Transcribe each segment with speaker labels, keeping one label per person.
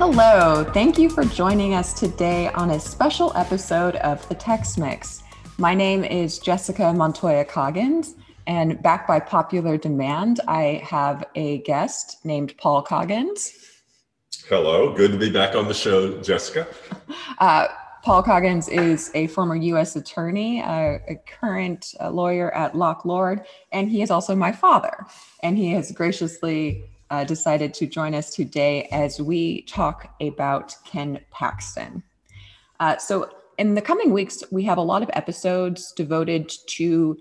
Speaker 1: Hello, thank you for joining us today on a special episode of the Tex Mix. My name is Jessica Montoya Coggins, and back by popular demand, I have a guest named Paul Coggins.
Speaker 2: Hello, good to be back on the show, Jessica.
Speaker 1: Uh, Paul Coggins is a former U.S. attorney, uh, a current uh, lawyer at Locke Lord, and he is also my father. And he has graciously uh, decided to join us today as we talk about Ken Paxton. Uh, so, in the coming weeks, we have a lot of episodes devoted to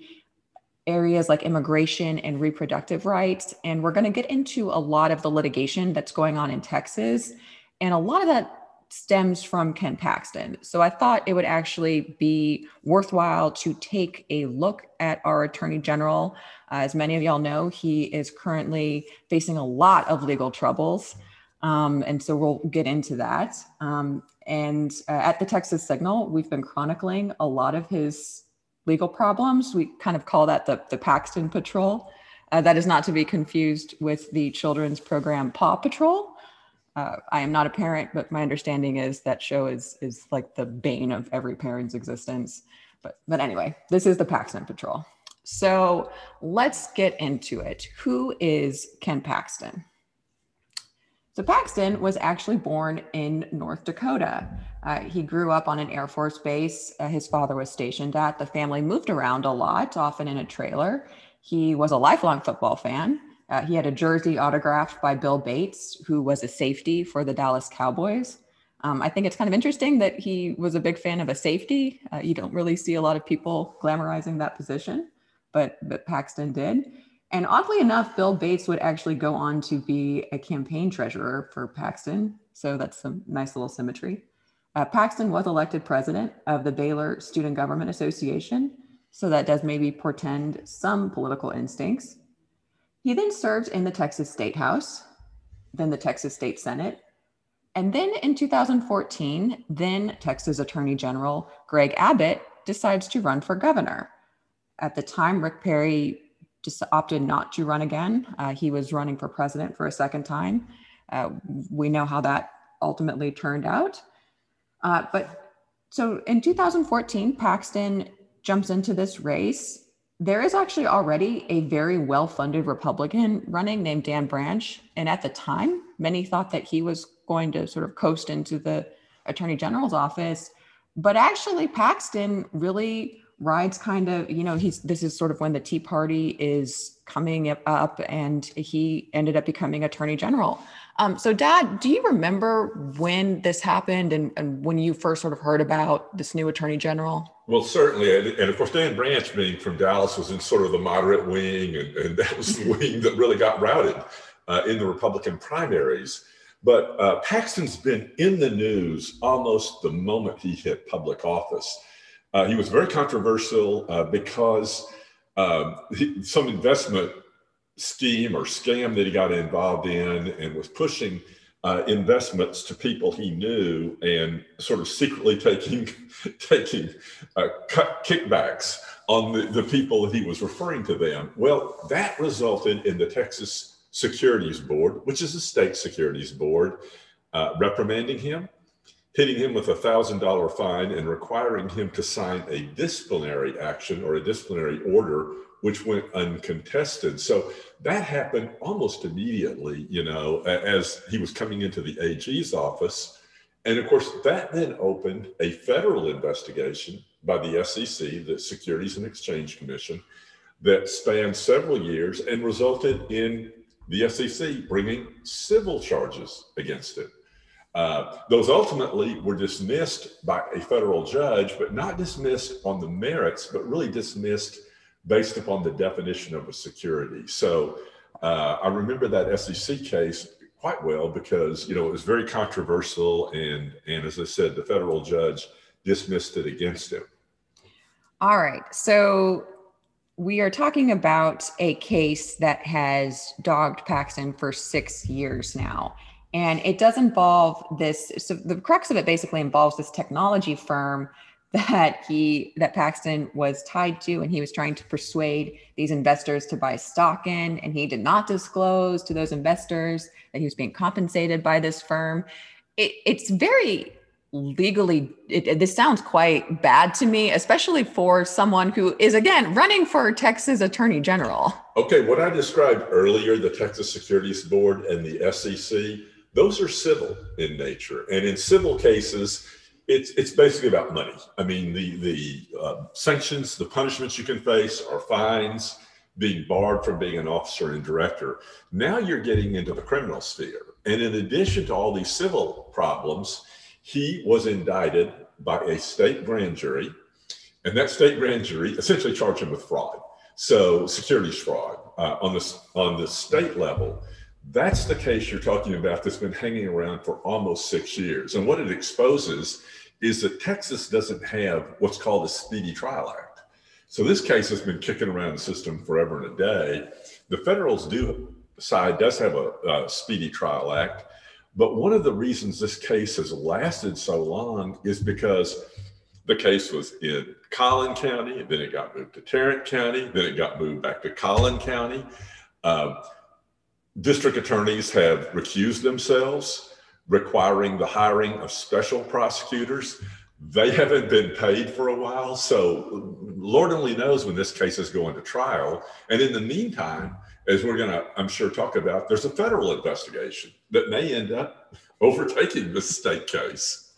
Speaker 1: areas like immigration and reproductive rights. And we're going to get into a lot of the litigation that's going on in Texas. And a lot of that stems from Ken Paxton. So I thought it would actually be worthwhile to take a look at our Attorney General. Uh, as many of y'all know, he is currently facing a lot of legal troubles. Um, and so we'll get into that. Um, and uh, at the Texas Signal, we've been chronicling a lot of his legal problems. We kind of call that the, the Paxton Patrol. Uh, that is not to be confused with the children's program Paw Patrol. Uh, I am not a parent, but my understanding is that show is is like the bane of every parent's existence. But but anyway, this is the Paxton Patrol. So let's get into it. Who is Ken Paxton? So Paxton was actually born in North Dakota. Uh, he grew up on an Air Force base uh, his father was stationed at. The family moved around a lot, often in a trailer. He was a lifelong football fan. Uh, he had a jersey autographed by Bill Bates, who was a safety for the Dallas Cowboys. Um, I think it's kind of interesting that he was a big fan of a safety. Uh, you don't really see a lot of people glamorizing that position, but, but Paxton did. And oddly enough, Bill Bates would actually go on to be a campaign treasurer for Paxton. So that's some nice little symmetry. Uh, Paxton was elected president of the Baylor Student Government Association. So that does maybe portend some political instincts. He then served in the Texas State House, then the Texas State Senate, and then in 2014, then Texas Attorney General Greg Abbott decides to run for governor. At the time, Rick Perry just opted not to run again. Uh, he was running for president for a second time. Uh, we know how that ultimately turned out. Uh, but so in 2014, Paxton jumps into this race there is actually already a very well funded Republican running named Dan Branch. And at the time, many thought that he was going to sort of coast into the attorney general's office. But actually, Paxton really rides kind of, you know, he's this is sort of when the Tea Party is coming up and he ended up becoming attorney general. Um, so, Dad, do you remember when this happened and, and when you first sort of heard about this new attorney general?
Speaker 2: Well, certainly. And of course, Dan Branch being from Dallas was in sort of the moderate wing, and, and that was the wing that really got routed uh, in the Republican primaries. But uh, Paxton's been in the news almost the moment he hit public office. Uh, he was very controversial uh, because um, he, some investment scheme or scam that he got involved in and was pushing uh, investments to people he knew and sort of secretly taking taking uh, kickbacks on the, the people that he was referring to them. Well, that resulted in the Texas Securities Board, which is a state securities board, uh, reprimanding him, hitting him with a thousand dollar fine, and requiring him to sign a disciplinary action or a disciplinary order which went uncontested. So that happened almost immediately, you know, as he was coming into the AG's office. And of course, that then opened a federal investigation by the SEC, the Securities and Exchange Commission, that spanned several years and resulted in the SEC bringing civil charges against it. Uh, those ultimately were dismissed by a federal judge, but not dismissed on the merits, but really dismissed based upon the definition of a security. So uh, I remember that SEC case quite well because you know it was very controversial, and and as I said, the federal judge dismissed it against him.
Speaker 1: All right, so we are talking about a case that has dogged Paxton for six years now. And it does involve this. So the crux of it basically involves this technology firm that he that Paxton was tied to and he was trying to persuade these investors to buy stock in and he did not disclose to those investors that he was being compensated by this firm it, it's very legally it, this sounds quite bad to me especially for someone who is again running for texas attorney general
Speaker 2: okay what i described earlier the texas securities board and the sec those are civil in nature. And in civil cases it's it's basically about money. I mean the the uh, sanctions the punishments you can face are fines being barred from being an officer and director. Now you're getting into the criminal sphere. And in addition to all these civil problems he was indicted by a state grand jury, and that state grand jury essentially charged him with fraud. So securities fraud uh, on the on the state level. That's the case you're talking about that's been hanging around for almost six years. And what it exposes is that Texas doesn't have what's called a Speedy Trial Act. So this case has been kicking around the system forever and a day. The federals do side does have a, a Speedy Trial Act, but one of the reasons this case has lasted so long is because the case was in Collin County, then it got moved to Tarrant County, then it got moved back to Collin County. Uh, district attorneys have recused themselves, requiring the hiring of special prosecutors. They haven't been paid for a while, so Lord only knows when this case is going to trial. And in the meantime, as we're going to, I'm sure, talk about, there's a federal investigation that may end up overtaking this state case.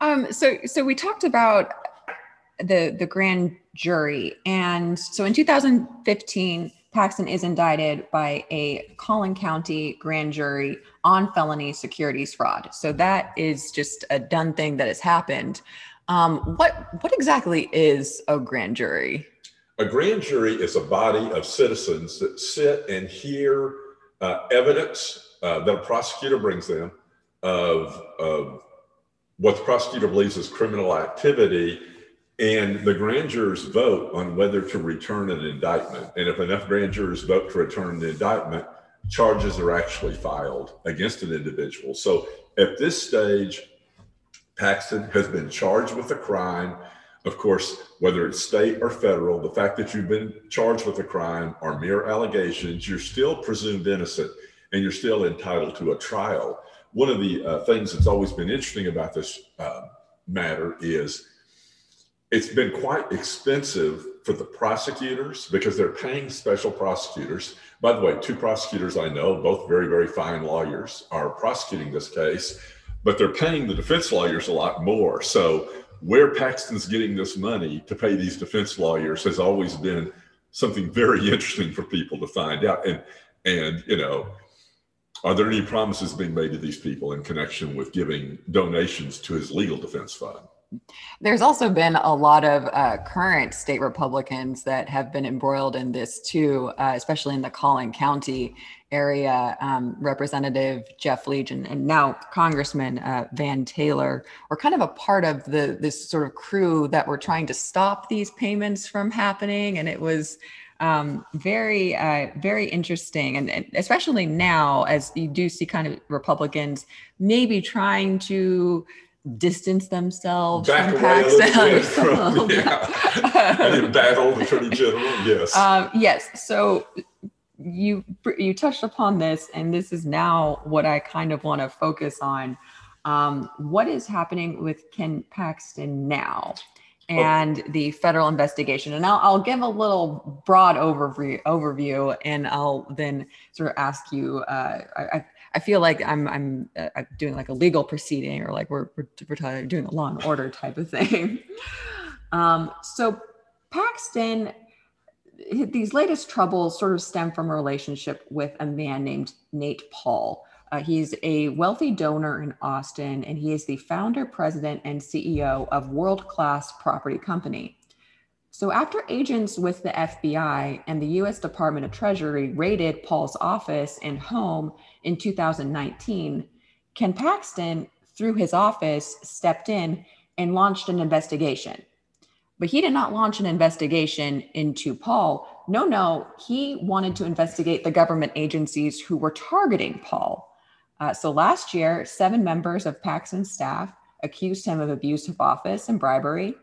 Speaker 1: Um, so, so we talked about the the grand jury, and so in 2015, Paxton is indicted by a Collin County grand jury on felony securities fraud. So that is just a done thing that has happened. Um, what what exactly is a grand jury?
Speaker 2: A grand jury is a body of citizens that sit and hear uh, evidence uh, that a prosecutor brings them of, of what the prosecutor believes is criminal activity. And the grand jurors vote on whether to return an indictment. And if enough grand jurors vote to return the indictment, charges are actually filed against an individual. So at this stage, Paxton has been charged with a crime of course, whether it's state or federal, the fact that you've been charged with a crime are mere allegations. You're still presumed innocent and you're still entitled to a trial. One of the uh, things that's always been interesting about this uh, matter is it's been quite expensive for the prosecutors because they're paying special prosecutors. By the way, two prosecutors I know, both very, very fine lawyers, are prosecuting this case, but they're paying the defense lawyers a lot more. So where Paxton's getting this money to pay these defense lawyers has always been something very interesting for people to find out. And and you know, are there any promises being made to these people in connection with giving donations to his legal defense fund?
Speaker 1: There's also been a lot of uh, current state Republicans that have been embroiled in this too, uh, especially in the Collin County area. Um, Representative Jeff and, and now Congressman uh, Van Taylor were kind of a part of the this sort of crew that were trying to stop these payments from happening, and it was um, very, uh, very interesting. And, and, especially now, as you do see kind of Republicans maybe trying to distance themselves
Speaker 2: Back from Paxton. From, yeah. and in battle, Attorney General, yes.
Speaker 1: Um, yes. So you you touched upon this, and this is now what I kind of want to focus on. Um, what is happening with Ken Paxton now? and okay. the federal investigation. And I'll, I'll, give a little broad overview, overview, and I'll then sort of ask you. Uh, I, I feel like I'm I'm, uh, I'm doing like a legal proceeding or like we're we're, we're doing a law and order type of thing. um, so Paxton, these latest troubles sort of stem from a relationship with a man named Nate Paul. Uh, he's a wealthy donor in Austin, and he is the founder, president, and CEO of World Class Property Company. So, after agents with the FBI and the US Department of Treasury raided Paul's office and home in 2019, Ken Paxton, through his office, stepped in and launched an investigation. But he did not launch an investigation into Paul. No, no, he wanted to investigate the government agencies who were targeting Paul. Uh, so last year, seven members of Paxton's staff accused him of abuse of office and bribery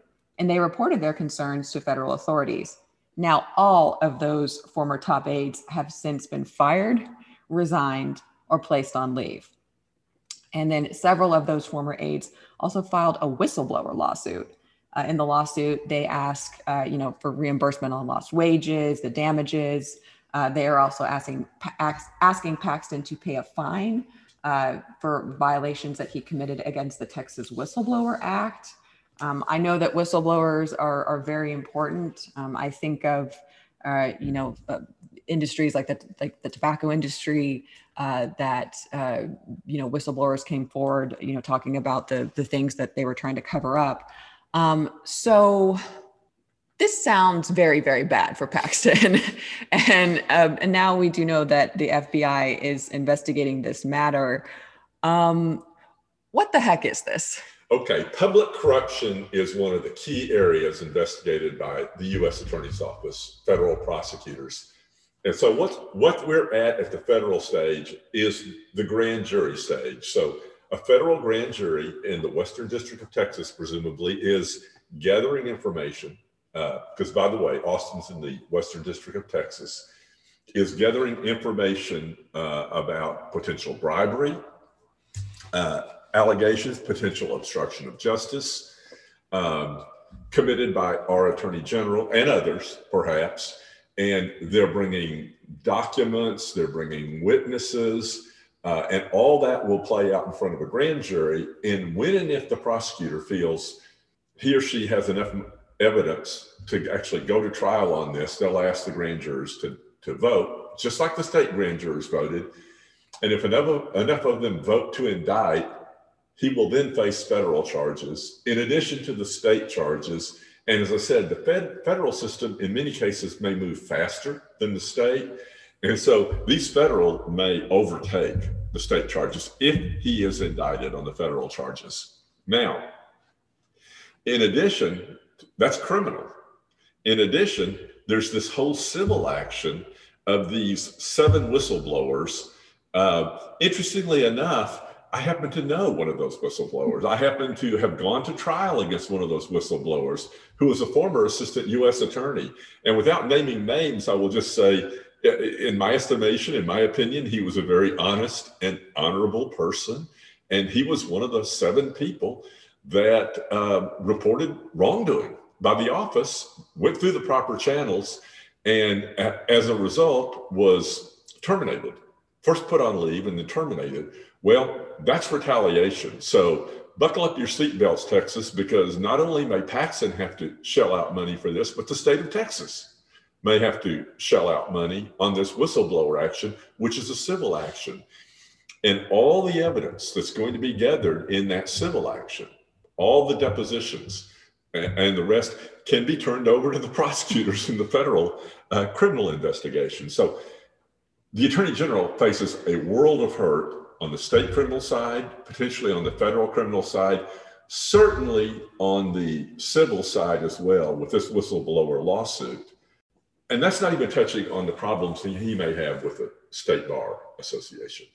Speaker 1: and they reported their concerns to federal authorities. Now, all of those former top aides have since been fired, resigned, or placed on leave. And then several of those former aides also filed a whistleblower lawsuit. Uh, in the lawsuit, they ask, uh, you know, for reimbursement on lost wages, the damages. Uh, they are also asking asking Paxton to pay a fine uh, for violations that he committed against the Texas Whistleblower Act. Um, I know that whistleblowers are, are very important. Um, I think of, uh, you know, uh, industries like the, like the tobacco industry uh, that, uh, you know, whistleblowers came forward, you know, talking about the, the things that they were trying to cover up. Um, so this sounds very, very bad for Paxton. and, um, and now we do know that the FBI is investigating this matter. Um, what the heck is this?
Speaker 2: Okay, public corruption is one of the key areas investigated by the U.S. Attorney's Office, federal prosecutors. And so, what, what we're at at the federal stage is the grand jury stage. So, a federal grand jury in the Western District of Texas, presumably, is gathering information. Because, uh, by the way, Austin's in the Western District of Texas, is gathering information uh, about potential bribery. Uh, allegations, potential obstruction of justice, um, committed by our attorney general and others, perhaps. And they're bringing documents, they're bringing witnesses, uh, and all that will play out in front of a grand jury. And when and if the prosecutor feels he or she has enough evidence to actually go to trial on this, they'll ask the grand jurors to, to vote, just like the state grand jurors voted. And if enough, enough of them vote to indict, he will then face federal charges in addition to the state charges. And as I said, the fed, federal system in many cases may move faster than the state. And so these federal may overtake the state charges if he is indicted on the federal charges. Now, in addition, that's criminal. In addition, there's this whole civil action of these seven whistleblowers. Uh, interestingly enough, I happen to know one of those whistleblowers. I happen to have gone to trial against one of those whistleblowers who was a former assistant U.S. attorney. And without naming names, I will just say, in my estimation, in my opinion, he was a very honest and honorable person. And he was one of the seven people that uh, reported wrongdoing by the office, went through the proper channels, and as a result was terminated. First put on leave and then terminated well, that's retaliation. So buckle up your seatbelts, Texas, because not only may Paxton have to shell out money for this, but the state of Texas may have to shell out money on this whistleblower action, which is a civil action. And all the evidence that's going to be gathered in that civil action, all the depositions and the rest can be turned over to the prosecutors in the federal uh, criminal investigation. So the attorney general faces a world of hurt on the state criminal side, potentially on the federal criminal side, certainly on the civil side as well with this whistleblower lawsuit. And that's not even touching on the problems he may have with the State Bar Association.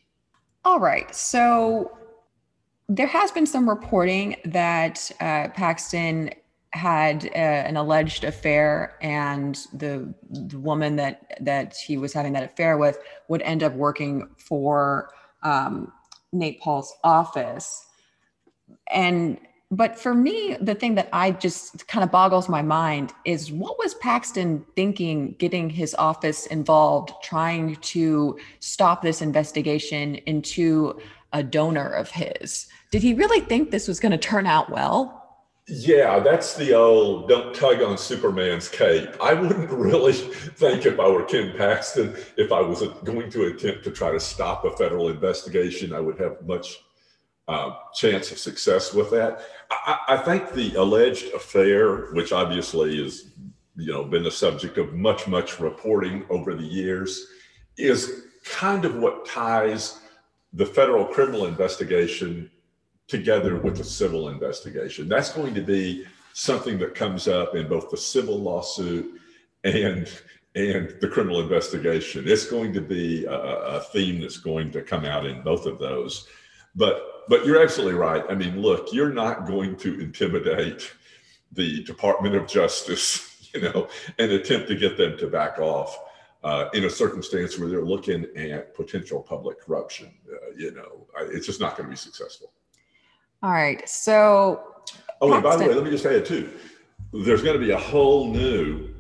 Speaker 1: All right. So there has been some reporting that uh, Paxton had uh, an alleged affair and the, the woman that that he was having that affair with would end up working for um, Nate Paul's office. And but for me, the thing that I just kind of boggles my mind is what was Paxton thinking getting his office involved, trying to stop this investigation into a donor of his? Did he really think this was going to turn out well?
Speaker 2: Yeah, that's the old don't tug on Superman's cape. I wouldn't really think if I were Ken Paxton, if I was going to attempt to try to stop a federal investigation, I would have much uh, chance of success with that. I, I think the alleged affair, which obviously has you know been the subject of much much reporting over the years, is kind of what ties the federal criminal investigation together with the civil investigation. That's going to be something that comes up in both the civil lawsuit and and the criminal investigation. It's going to be a, a, theme that's going to come out in both of those. But but you're absolutely right. I mean, look, you're not going to intimidate the Department of Justice, you know, and attempt to get them to back off. uh, in a circumstance where they're looking at potential public corruption. Uh, you know, it's just not going to be successful.
Speaker 1: All right. So.
Speaker 2: Oh, and by the way, let me just add too. There's going to be a whole new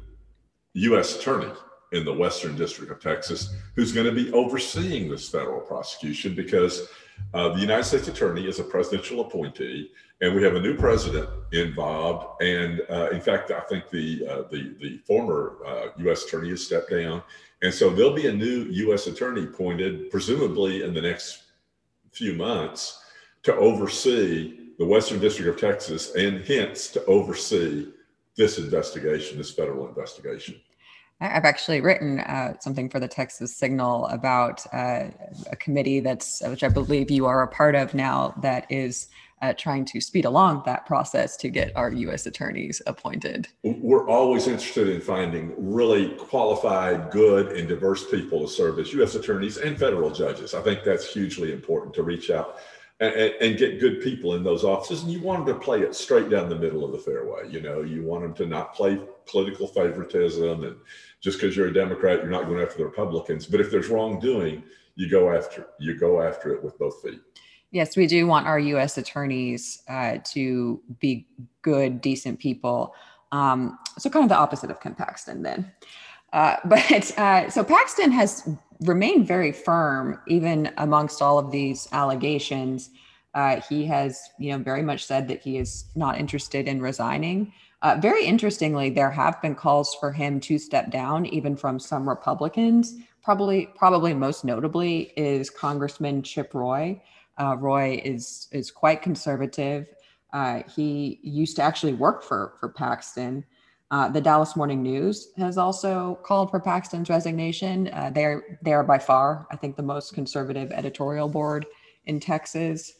Speaker 2: U.S. attorney in the Western District of Texas who's going to be overseeing this federal prosecution because uh, the United States Attorney is a presidential appointee, and we have a new president involved. And uh, in fact, I think the uh, the the former U.S. Uh, Attorney has stepped down, and so there'll be a new U.S. Attorney appointed, presumably in the next few months, to oversee the Western District of Texas, and hence to oversee this investigation, this federal investigation.
Speaker 1: I've actually written uh, something for the Texas Signal about uh, a committee that's, which I believe you are a part of now, that is uh, trying to speed along that process to get our U.S. attorneys appointed.
Speaker 2: We're always interested in finding really qualified, good, and diverse people to serve as U.S. attorneys and federal judges. I think that's hugely important to reach out and, and, get good people in those offices. And you want them to play it straight down the middle of the fairway. You know, you want them to not play political favoritism and just because you're a Democrat, you're not going after the Republicans. But if there's wrongdoing, you go after you go after it with both feet.
Speaker 1: Yes, we do want our U.S. attorneys uh, to be good, decent people. Um, so kind of the opposite of Ken Paxton, then. Uh, but uh, so Paxton has remained very firm, even amongst all of these allegations. Uh, he has, you know, very much said that he is not interested in resigning. Uh, very interestingly, there have been calls for him to step down, even from some Republicans. Probably, probably most notably is Congressman Chip Roy. Uh, Roy is is quite conservative. He used to actually work for for Paxton. Uh, the Dallas Morning News has also called for Paxton's resignation. Uh, they're they are by far, I think, the most conservative editorial board in Texas.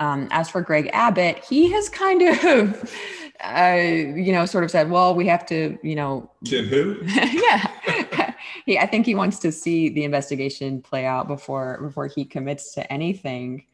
Speaker 1: Um, as for Greg Abbott, he has kind of, uh, you know, sort of said, "Well, we have to, you know."
Speaker 2: Ken who?
Speaker 1: yeah, he. I think he wants to see the investigation play out before before he commits to anything.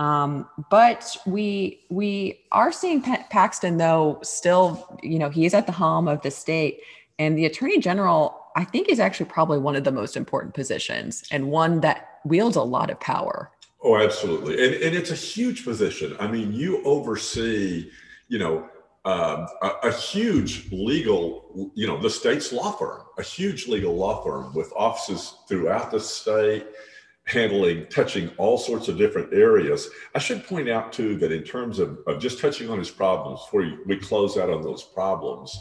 Speaker 1: Um, but we we are seeing Paxton though still, you know, he is at the helm of the state, and the attorney general I think is actually probably one of the most important positions and one that wields a lot of power.
Speaker 2: Oh, absolutely, and and it's a huge position. I mean, you oversee, you know, um, a, a, huge legal, you know, the state's law firm, a huge legal law firm with offices throughout the state handling, touching all sorts of different areas. I should point out too that in terms of, of just touching on his problems, before we close out on those problems,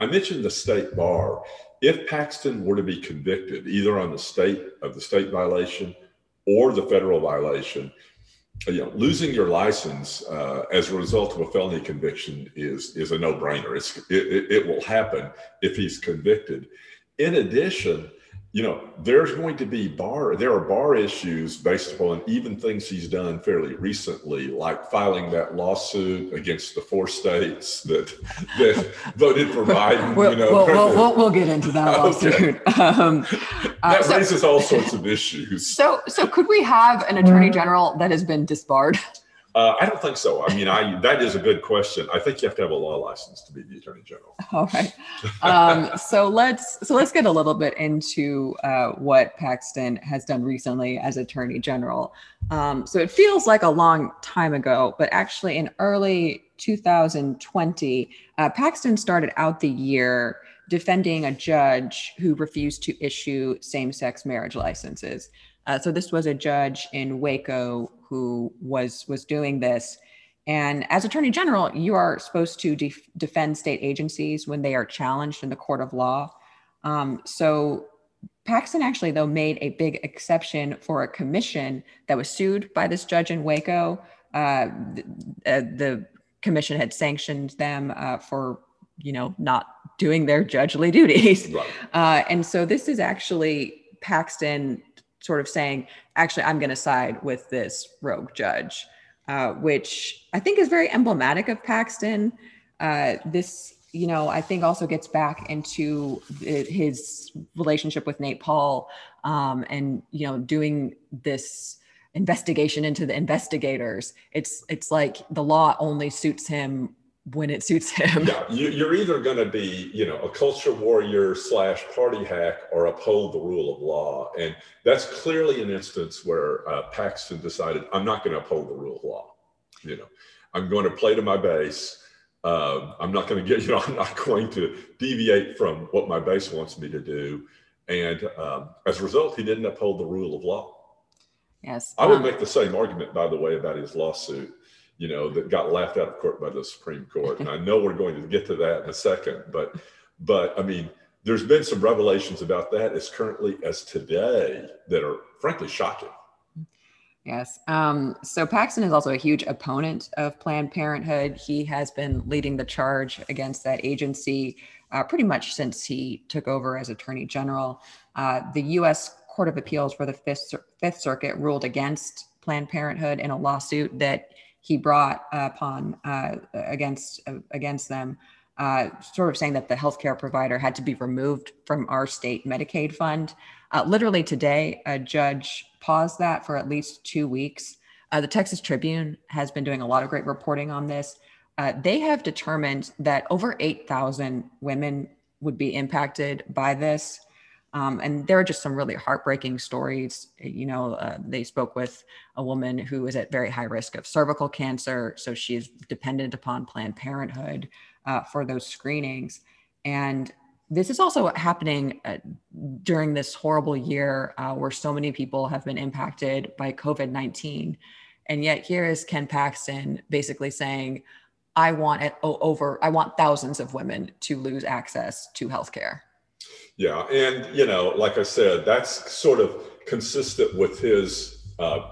Speaker 2: I mentioned the state bar. If Paxton were to be convicted either on the state of the state violation or the federal violation, you know, losing your license uh, as a result of a felony conviction is is a no brainer. It's it, it, it will happen if he's convicted. In addition, you know, there's going to be bar, there are bar issues based upon even things he's done fairly recently, like filing that lawsuit against the four states that that voted for Biden.
Speaker 1: we'll,
Speaker 2: you know,
Speaker 1: we'll, we'll, we'll, we'll get into that lawsuit. Okay. Um,
Speaker 2: uh, that so, raises all sorts of issues.
Speaker 1: So, so could we have an attorney general that has been disbarred?
Speaker 2: Uh, I don't think so. I mean, I that is a good question. I think you have to have a law license to be the attorney general.
Speaker 1: All right. Um, so let's so let's get a little bit into uh, what Paxton has done recently as attorney general. Um, so it feels like a long time ago, but actually in early 2020, uh, Paxton started out the year defending a judge who refused to issue same-sex marriage licenses. Uh, so this was a judge in Waco who was was doing this. And as Attorney General, you are supposed to def- defend state agencies when they are challenged in the court of law. Um, so Paxton actually, though, made a big exception for a commission that was sued by this judge in Waco. Uh, the, uh, the, commission had sanctioned them uh, for, you know, not doing their judgely duties. Right. Uh, and so this is actually Paxton sort of saying, actually, I'm going to side with this rogue judge, uh, which I think is very emblematic of Paxton. Uh, this, you know, I think also gets back into his relationship with Nate Paul um, and, you know, doing this investigation into the investigators. It's, it's like the law only suits him when it suits him.
Speaker 2: Yeah, you, are either going to be, you know, a culture warrior slash party hack or uphold the rule of law. And that's clearly an instance where uh, Paxton decided, I'm not going to uphold the rule of law. You know, I'm going to play to my base. Uh, I'm not going to get, you know, I'm not going to deviate from what my base wants me to do. And um, as a result, he didn't uphold the rule of law.
Speaker 1: Yes.
Speaker 2: I would um, make the same argument, by the way, about his lawsuit you know, that got laughed out of court by the Supreme Court. And I know we're going to get to that in a second, but but I mean, there's been some revelations about that as currently as today that are frankly shocking.
Speaker 1: Yes. Um, so Paxton is also a huge opponent of Planned Parenthood. He has been leading the charge against that agency uh, pretty much since he took over as Attorney General. Uh, the U.S. Court of Appeals for the Fifth, Fifth Circuit ruled against Planned Parenthood in a lawsuit that he brought upon uh, against uh, against them, uh, sort of saying that the healthcare provider had to be removed from our state Medicaid fund. Uh, literally today, a judge paused that for at least two weeks. Uh, the Texas Tribune has been doing a lot of great reporting on this. Uh, they have determined that over 8,000 women would be impacted by this. Um, and there are just some really heartbreaking stories. You know, uh, they spoke with a woman who is at very high risk of cervical cancer. So she's dependent upon Planned Parenthood uh, for those screenings. And this is also happening uh, during this horrible year uh, where so many people have been impacted by COVID 19. And yet, here is Ken Paxton basically saying, I want it over, I want thousands of women to lose access to healthcare.
Speaker 2: Yeah, and you know, like I said, that's sort of consistent with his uh,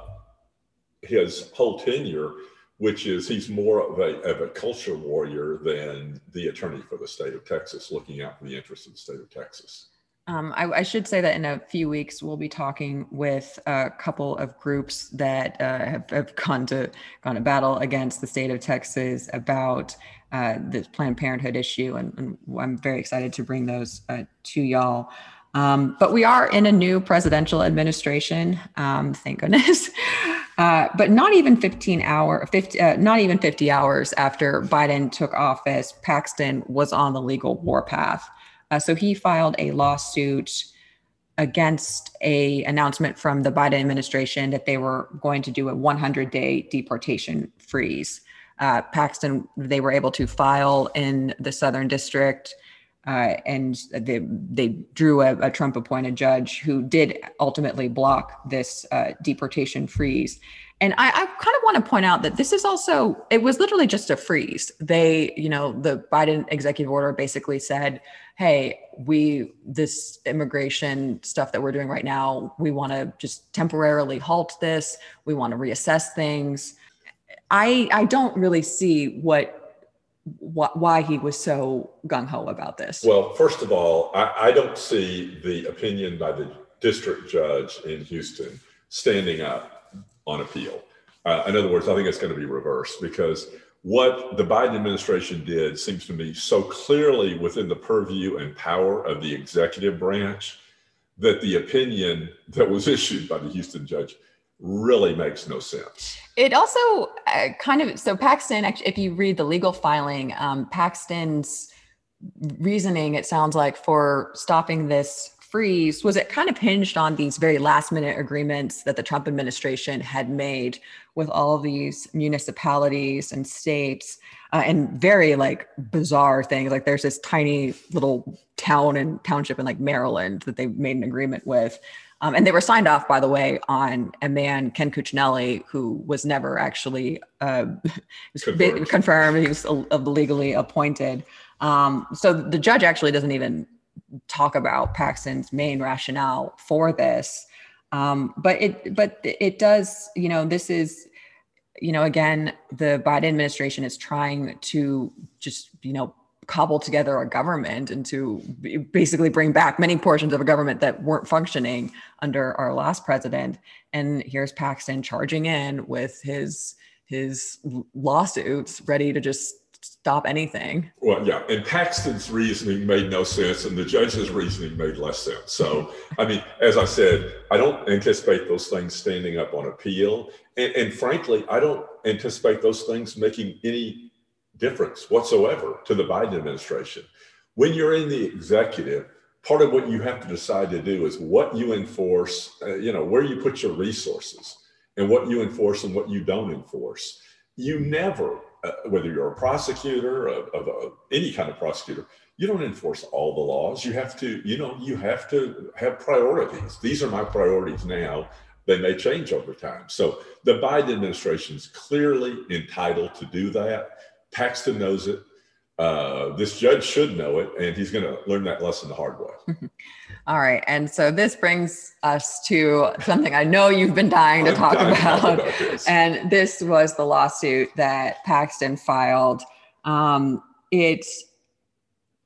Speaker 2: his whole tenure, which is he's more of a of a culture warrior than the attorney for the state of Texas, looking out for the interests of the state of Texas.
Speaker 1: Um, I, I, should say that in a few weeks we'll be talking with a couple of groups that uh, have, have, gone to gone to battle against the state of Texas about uh, the Planned Parenthood issue, and, and, I'm very excited to bring those uh, to y'all. Um, but we are in a new presidential administration, um, thank goodness. Uh, but not even 15 hour, 50, uh, not even 50 hours after Biden took office, Paxton was on the legal warpath. Uh, so he filed a lawsuit against a announcement from the Biden administration that they were going to do a 100 day deportation freeze uh, Paxton, they were able to file in the Southern District. Uh, and they, they drew a, a, Trump appointed judge who did ultimately block this uh, deportation freeze. And I, I kind of want to point out that this is also, it was literally just a freeze. They, you know, the Biden executive order basically said, hey, we, this immigration stuff that we're doing right now, we want to just temporarily halt this. We want to reassess things. I I don't really see what wh- why he was so gung ho about this.
Speaker 2: Well, first of all, I, I don't see the opinion by the district judge in Houston standing up on appeal. Uh, in other words, I think it's going to be reversed because what the Biden administration did seems to me so clearly within the purview and power of the executive branch that the opinion that was issued by the Houston judge really makes no sense.
Speaker 1: It also uh, kind of so Paxton. If you read the legal filing, um, Paxton's reasoning it sounds like for stopping this freeze was it kind of hinged on these very last minute agreements that the Trump administration had made with all of these municipalities and states uh, and very like bizarre things like there's this tiny little town and township in like Maryland that they made an agreement with um, and they were signed off, by the way, on a man, Ken Cuccinelli, who was never actually uh, confirmed. confirmed. He was legally appointed. Um, so the judge actually doesn't even talk about Paxton's main rationale for this. Um, but it, but it does, you know, this is, you know, again, the Biden administration is trying to just, you know, cobble together a government and to basically bring back many portions of a government that weren't functioning under our last president. And here's Paxton charging in with his his lawsuits ready to just stop anything.
Speaker 2: Well, yeah, and Paxton's reasoning made no sense, and the judge's reasoning made less sense. So, I mean, as I said, I don't anticipate those things standing up on appeal, and, and frankly, I don't anticipate those things making any difference whatsoever to the Biden administration. When you're in the executive, part of what you have to decide to do is what you enforce, uh, you know, where you put your resources and what you enforce and what you don't enforce. You never, uh, whether you're a prosecutor of, any kind of prosecutor, you don't enforce all the laws. You have to, you know, you have to have priorities. These are my priorities now. They may change over time. So the Biden administration is clearly entitled to do that. Paxton knows it. Uh, this judge should know it, and he's going to learn that lesson the hard way.
Speaker 1: All right. And so this brings us to something I know you've been dying to talk about. about this. And this was the lawsuit that Paxton filed. Um, it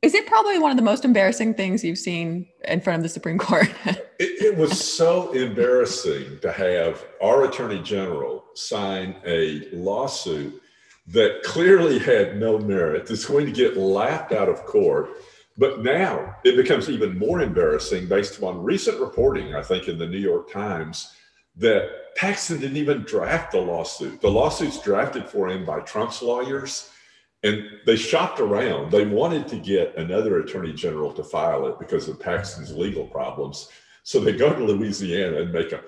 Speaker 1: is it probably one of the most embarrassing things you've seen in front of the Supreme Court?
Speaker 2: it, it, was so embarrassing to have our Attorney General sign a lawsuit that clearly had no merit, that's going to get laughed out of court. But now it becomes even more embarrassing based upon recent reporting, I think, in the New York Times, that Paxton didn't even draft the lawsuit. The lawsuit's drafted for him by Trump's lawyers and they shopped around. They wanted to get another attorney general to file it because of Paxton's legal problems. So they go to Louisiana and make a,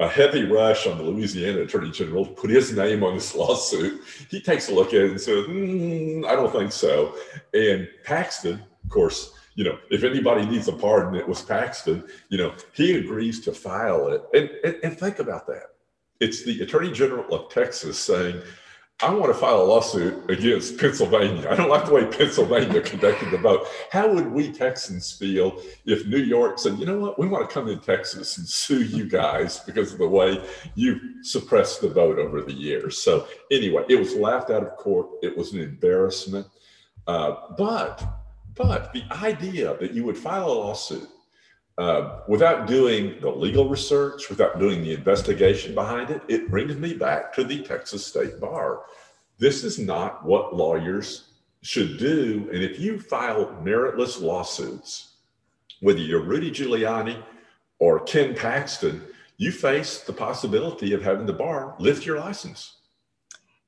Speaker 2: a heavy rush on the Louisiana attorney general, to put his name on this lawsuit. He takes a look at it and says, mm, I don't think so. And Paxton, of course, you know, if anybody needs a pardon, it was Paxton. You know, he agrees to file it. And, and, and think about that. It's the attorney general of Texas saying, I want to file a lawsuit against Pennsylvania. I don't like the way Pennsylvania conducted the vote. How would we Texans feel if New York said, you know what, we want to come in Texas and sue you guys because of the way you suppressed the vote over the years? So, anyway, it was laughed out of court. It was an embarrassment. Uh, but, but the idea that you would file a lawsuit uh, without doing the legal research, without doing the investigation behind it, it brings me back to the Texas State Bar. This is not what lawyers should do. And if you file meritless lawsuits, whether you're Rudy Giuliani or Ken Paxton, you face the possibility of having the bar lift your license.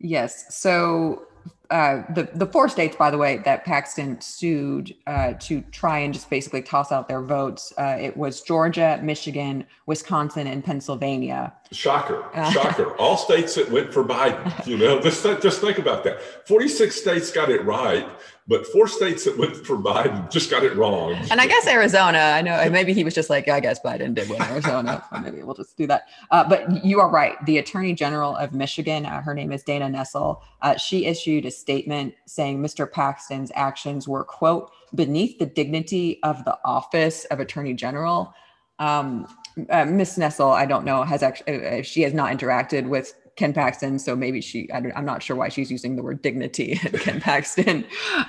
Speaker 1: Yes. So uh, the the four states, by the way, that Paxton sued uh, to try and just basically toss out their votes. Uh, it was Georgia, Michigan, Wisconsin, and Pennsylvania.
Speaker 2: Shocker! Uh, Shocker! All states that went for Biden. You know, just just think about that. Forty six states got it right, but four states that went for Biden just got it wrong.
Speaker 1: And I guess Arizona, I know maybe he was just like, I guess Biden did win Arizona. maybe we'll just do that. Uh, but you are right. The Attorney General of Michigan, uh, her name is Dana Nessel, uh, she issued a statement saying Mr. Paxton's actions were, quote, beneath the dignity of the office of Attorney General. Um, uh, Miss Nessel, I don't know, has actually, she has not interacted with Ken Paxton. So maybe she, I am not sure why she's using the word dignity in Ken Paxton.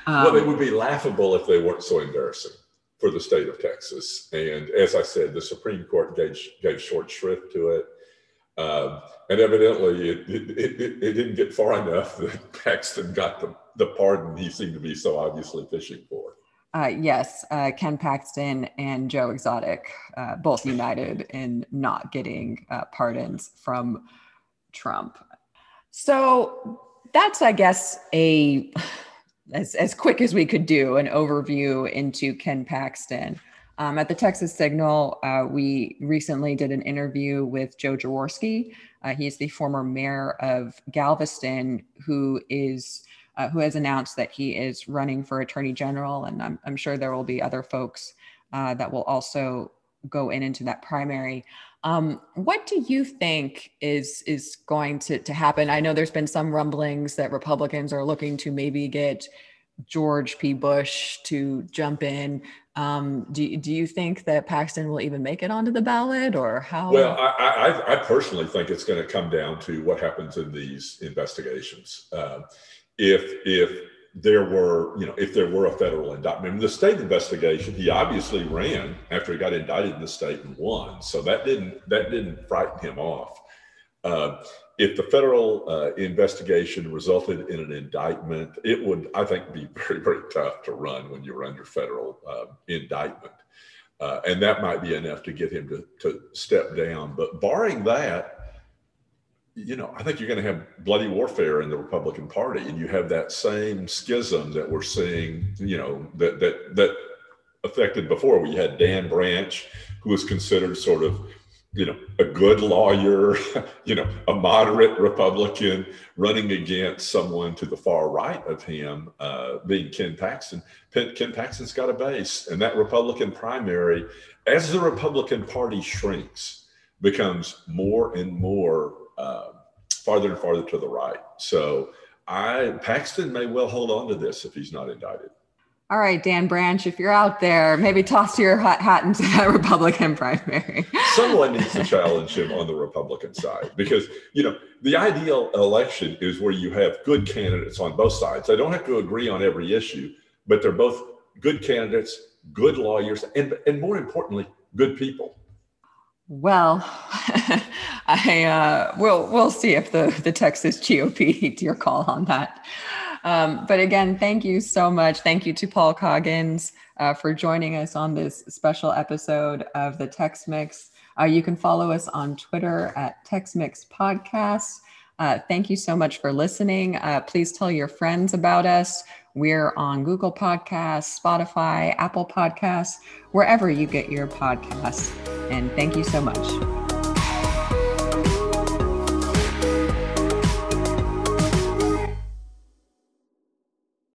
Speaker 2: Um, well, it would be laughable if they weren't so embarrassing for the state of Texas. And as I said, the Supreme Court gave, gave short shrift to it. Um, and evidently, it, it, it, it, didn't get far enough that Paxton got the, the pardon he seemed to be so obviously fishing for.
Speaker 1: Uh, yes, uh, Ken Paxton and Joe Exotic uh, both united in not getting uh, pardons from Trump. So that's, I guess, a as, as quick as we could do an overview into Ken Paxton. Um, at the Texas Signal, uh, we recently did an interview with Joe Jaworski. Uh, he's the former mayor of Galveston, who is uh, who has announced that he is running for attorney general, and I'm, I'm sure there will be other folks uh, that will also go in into that primary. Um, what do you think is is going to, to happen? I know there's been some rumblings that Republicans are looking to maybe get George P. Bush to jump in. Um, do, do you think that Paxton will even make it onto the ballot or how?
Speaker 2: Well, I, I, I personally think it's going to come down to what happens in these investigations. Uh, if, if there were, you know, if there were a federal indictment. the state investigation, he obviously ran after he got indicted in the state and won. So that didn't that didn't frighten him off. Uh, if the federal uh, investigation resulted in an indictment, it would, I think, be very, very tough to run when you're under federal uh, indictment. And that might be enough to get him to, to step down. But barring that, you know, I think you're going to have bloody warfare in the Republican Party, and you have that same schism that we're seeing, you know, that that that affected before. We had Dan Branch, who was considered sort of, you know, a good lawyer, you know, a moderate Republican running against someone to the far right of him, uh, being Ken Paxton. Ken Paxton's got a base, and that Republican primary, as the Republican Party shrinks, becomes more and more uh, farther and farther to the right. So I Paxton may well hold on to this if he's not indicted.
Speaker 1: All right, Dan Branch, if you're out there, maybe toss your hat into that Republican primary.
Speaker 2: Someone needs to challenge him on the Republican side because, you know, the ideal election is where you have good candidates on both sides. They don't have to agree on every issue, but they're both good candidates, good lawyers, and, and more importantly, good people.
Speaker 1: Well, I uh, we'll we'll see if the the Texas GOP heeds your call on that. Um, but again, thank you so much. Thank you to Paul Coggins uh, for joining us on this special episode of the Tex Mix. Uh, you can follow us on Twitter at Tex Mix Podcast. Uh, thank you so much for listening. Uh, please tell your friends about us. We're on Google Podcasts, Spotify, Apple Podcasts, wherever you get your podcasts. And thank you so much.